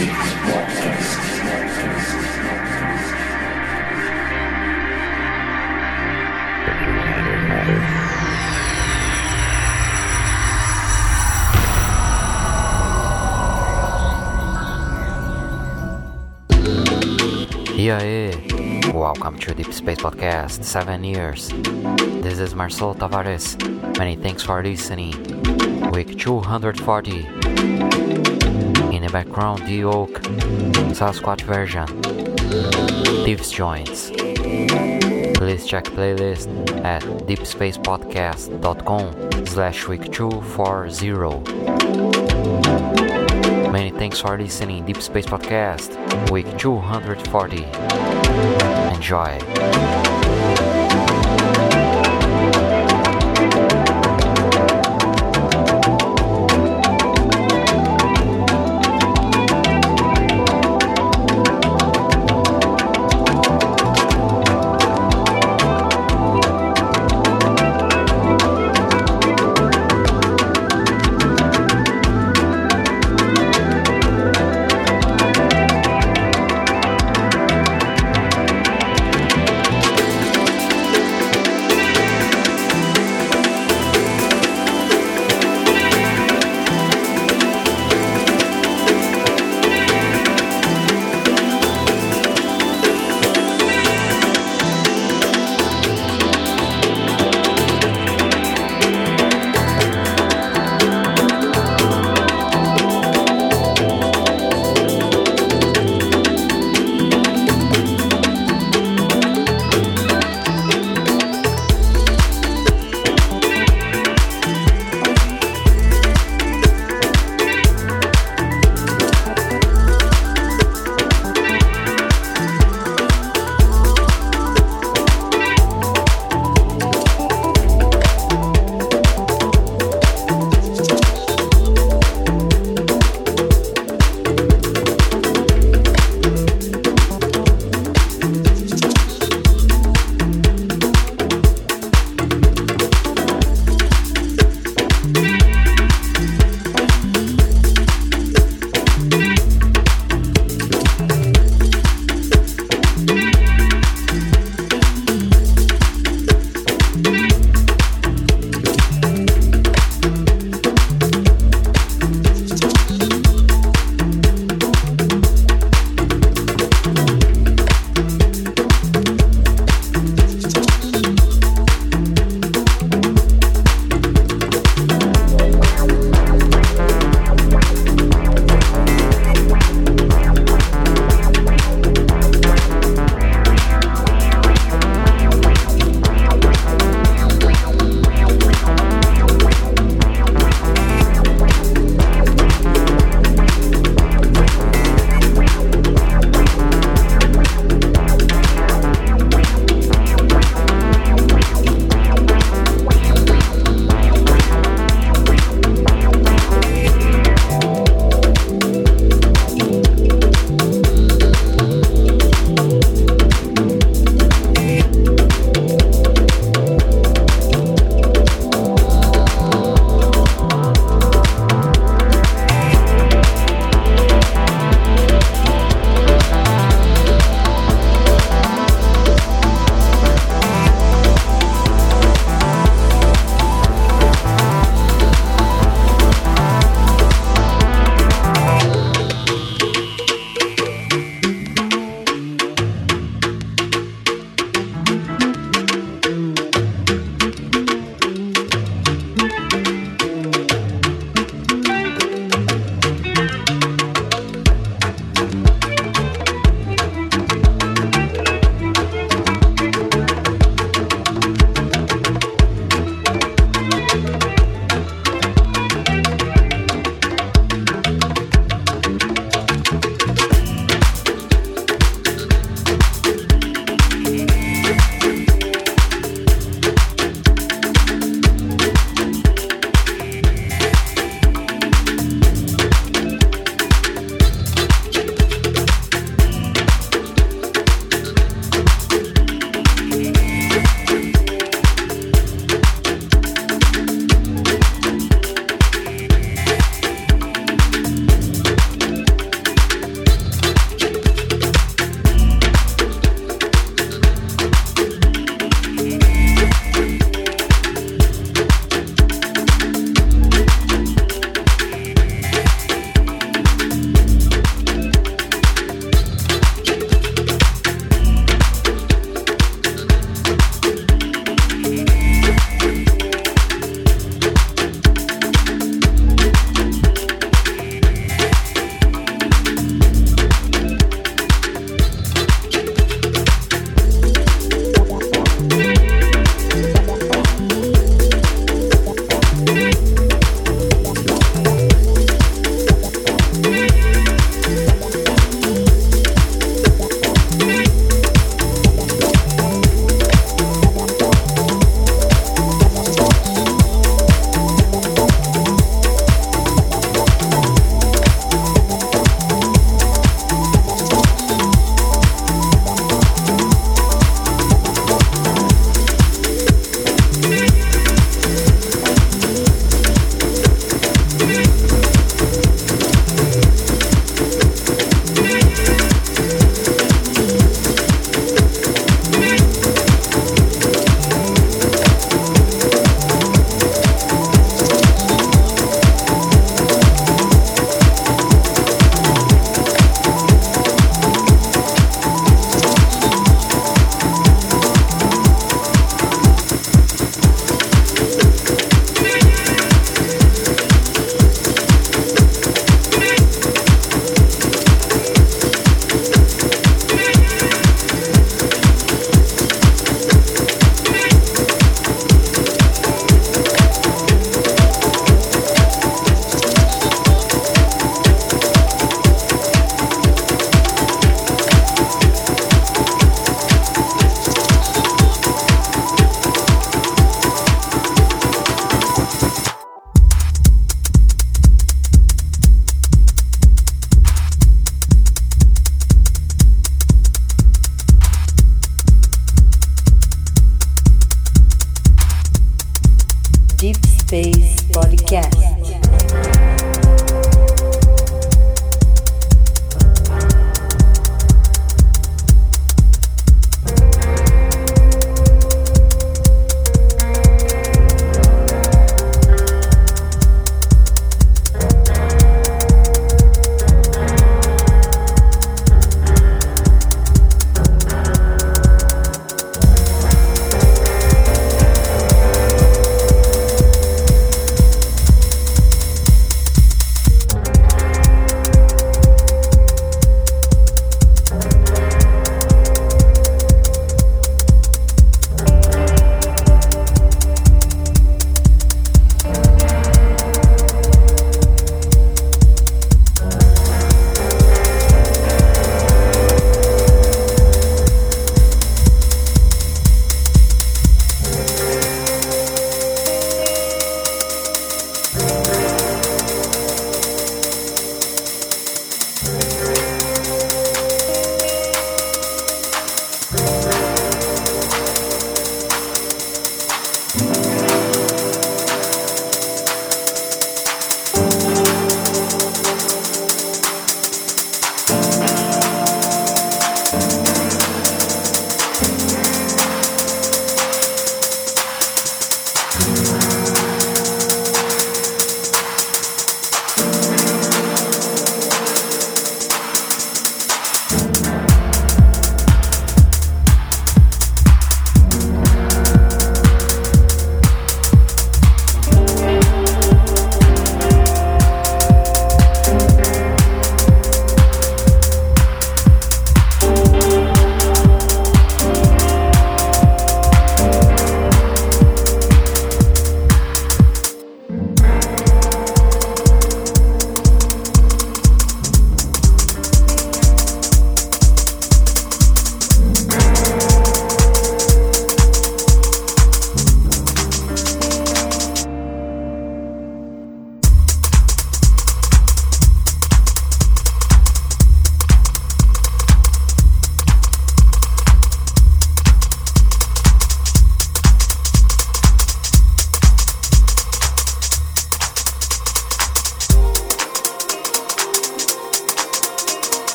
E aí, welcome to Deep Space Podcast, 7 years. This is Marcelo Tavares. Many thanks for listening. Week 240. Background, the Oak, Sasquatch version, Thieves Joints. Please check playlist at deepspacepodcast.com slash week 240. Many thanks for listening Deep Space Podcast, week 240. Enjoy.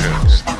podcast.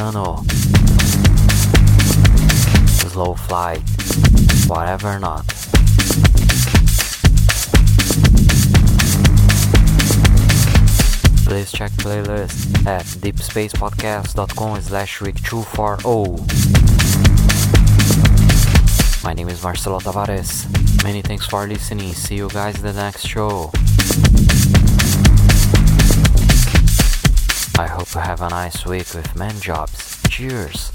Sano, Slow Flight, whatever not. Please check playlist at deepspacepodcast.com slash week 240. My name is Marcelo Tavares. Many thanks for listening. See you guys in the next show. I hope you have a nice week with man jobs. Cheers!